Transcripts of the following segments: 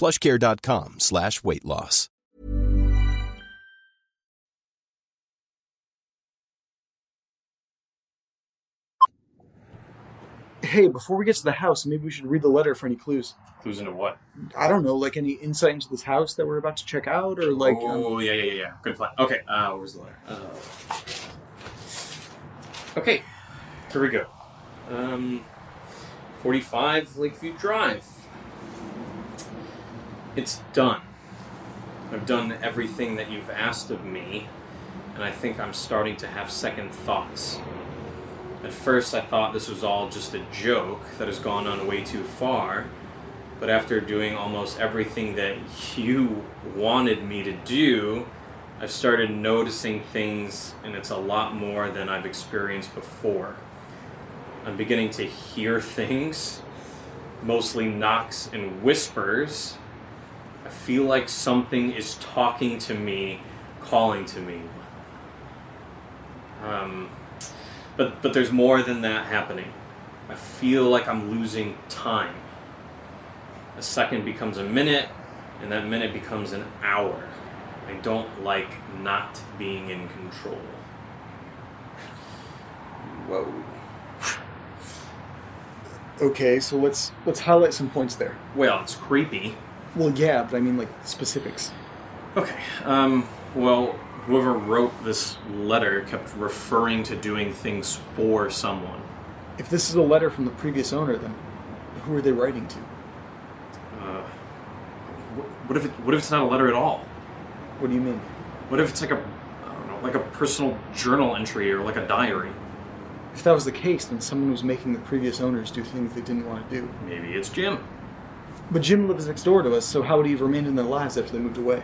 plushcare.com slash weight loss. Hey, before we get to the house, maybe we should read the letter for any clues. Clues into what? I don't know, like any insight into this house that we're about to check out, or like. um, oh yeah, yeah, yeah, yeah. Good plan. Okay, uh, where's the letter? Uh, okay, here we go. Um, forty-five Lakeview Drive. It's done. I've done everything that you've asked of me, and I think I'm starting to have second thoughts. At first, I thought this was all just a joke that has gone on way too far, but after doing almost everything that you wanted me to do, I've started noticing things, and it's a lot more than I've experienced before. I'm beginning to hear things, mostly knocks and whispers. I feel like something is talking to me, calling to me. Um, but but there's more than that happening. I feel like I'm losing time. A second becomes a minute, and that minute becomes an hour. I don't like not being in control. Whoa. Okay, so let's let's highlight some points there. Well, it's creepy. Well, yeah, but I mean like specifics. Okay. Um, well, whoever wrote this letter kept referring to doing things for someone. If this is a letter from the previous owner, then who are they writing to? Uh, wh- what if it, what if it's not a letter at all? What do you mean? What if it's like a I don't know, like a personal journal entry or like a diary? If that was the case, then someone was making the previous owners do things they didn't want to do. Maybe it's Jim. But Jim lives next door to us, so how would he have remained in their lives after they moved away?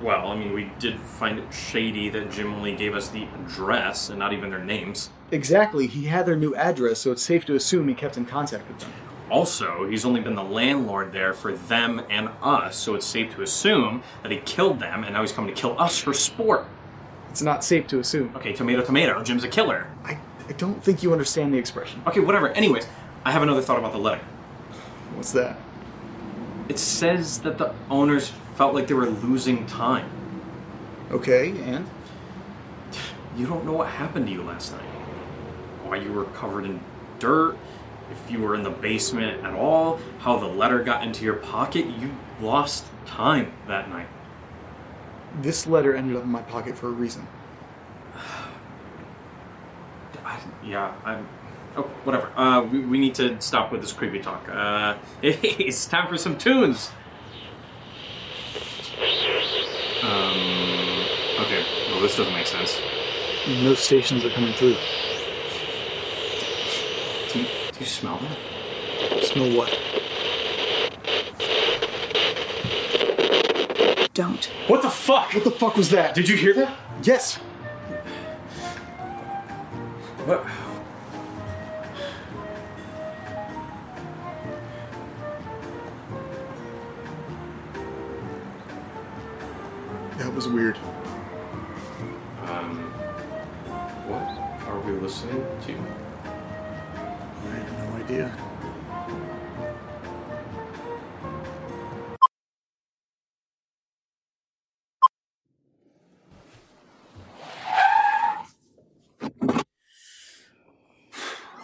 Well, I mean, we did find it shady that Jim only gave us the address and not even their names. Exactly, he had their new address, so it's safe to assume he kept in contact with them. Also, he's only been the landlord there for them and us, so it's safe to assume that he killed them and now he's coming to kill us for sport. It's not safe to assume. Okay, tomato, tomato. Jim's a killer. I, I don't think you understand the expression. Okay, whatever. Anyways, I have another thought about the letter. What's that? It says that the owners felt like they were losing time. Okay, and? You don't know what happened to you last night. Why you were covered in dirt, if you were in the basement at all, how the letter got into your pocket. You lost time that night. This letter ended up in my pocket for a reason. I, yeah, I'm. Oh, whatever. Uh, we, we need to stop with this creepy talk. Uh, it's time for some tunes. Um. Okay. Well, this doesn't make sense. No stations are coming through. Do you, do you smell that? Smell what? Don't. What the fuck? What the fuck was that? Did you hear that? Yes! What? It was weird. Um, what are we listening to? I have no idea.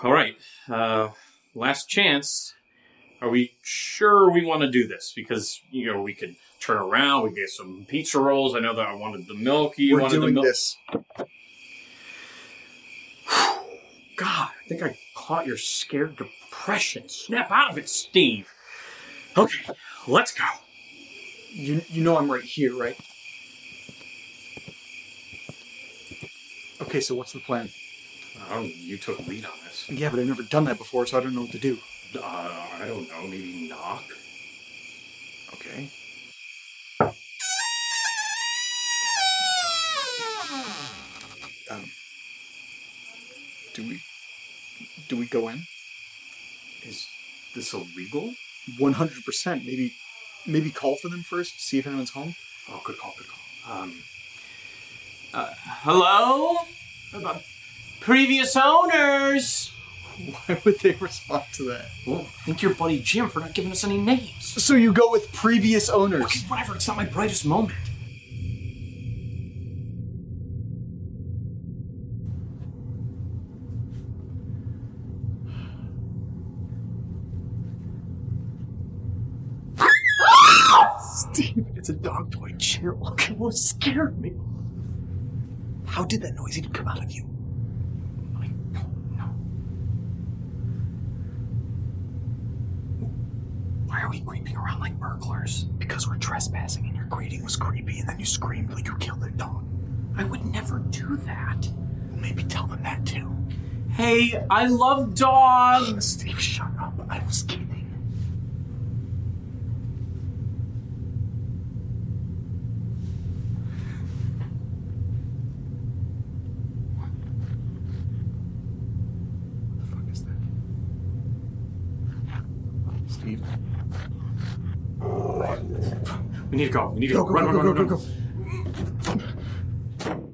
All right, uh, last chance. Are we sure we want to do this? Because you know we could turn around. We get some pizza rolls. I know that I wanted the milk. You We're wanted the doing milk. this. God, I think I caught your scared depression. Snap out of it, Steve. Okay, let's go. You you know I'm right here, right? Okay, so what's the plan? Oh, you took lead on this. Yeah, but I've never done that before, so I don't know what to do. Uh, I don't know. Maybe knock. Okay. Go in? Is this illegal? One hundred percent. Maybe maybe call for them first. See if anyone's home. Oh, good call, good call. Um, uh, hello? Uh, previous owners! Why would they respond to that? Well, thank your buddy Jim for not giving us any names. So you go with previous owners. Okay, whatever, it's not my brightest moment. Steve, it's a dog toy. Chill. Okay, what scared me? How did that noise even come out of you? I don't know. Why are we creeping around like burglars? Because we're trespassing and your greeting was creepy and then you screamed like you killed their dog. I would never do that. Well, maybe tell them that too. Hey, I love dogs! Steve, shut up. I was kidding. What the fuck is that? We need to go. We need to Go, go. go, run, go, run, run, go, run, go, run. go.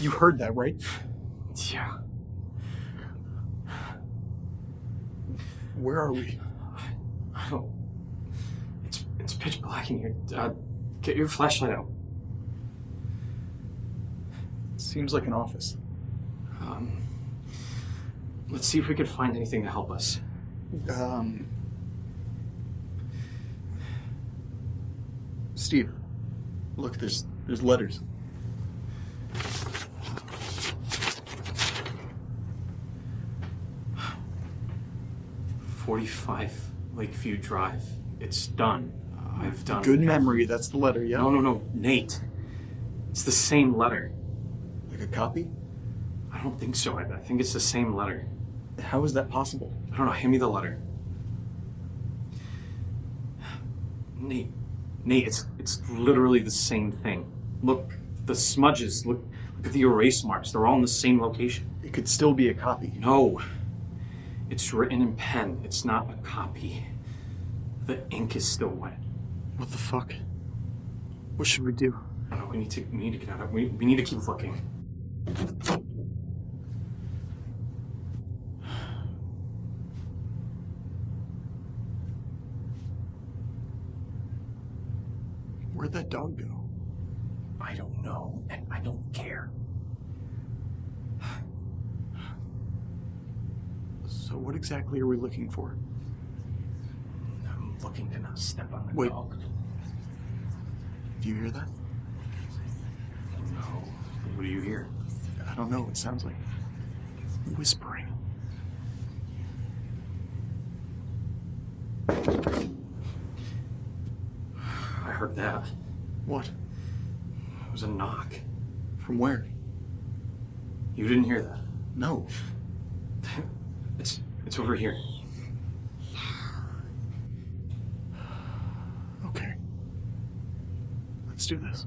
You heard that, right? Yeah. Where are we? I don't. It's it's pitch black in here. Uh, get your flashlight out. Seems like an office. Um, let's see if we can find anything to help us. Um. Steve, look, there's there's letters. Forty-five Lakeview Drive. It's done. I've done. Good memory. That's the letter. Yeah. No, no, no, Nate. It's the same letter. Like a copy. I don't think so. I, I think it's the same letter. How is that possible? I don't know. Hand me the letter. Nate, Nate, it's it's literally the same thing. Look, the smudges. Look, look at the erase marks. They're all in the same location. It could still be a copy. No, it's written in pen. It's not a copy. The ink is still wet. What the fuck? What should we do? I don't know. We need to. We need to get out of. We we need to keep looking. Where'd that dog go? I don't know, and I don't care. So what exactly are we looking for? I'm looking to not step on the Wait. dog. Do you hear that? No. What do you hear? I don't know. It sounds like whispering. I heard that. What? It was a knock. From where? You didn't hear that. No. It's it's over here. Okay. Let's do this.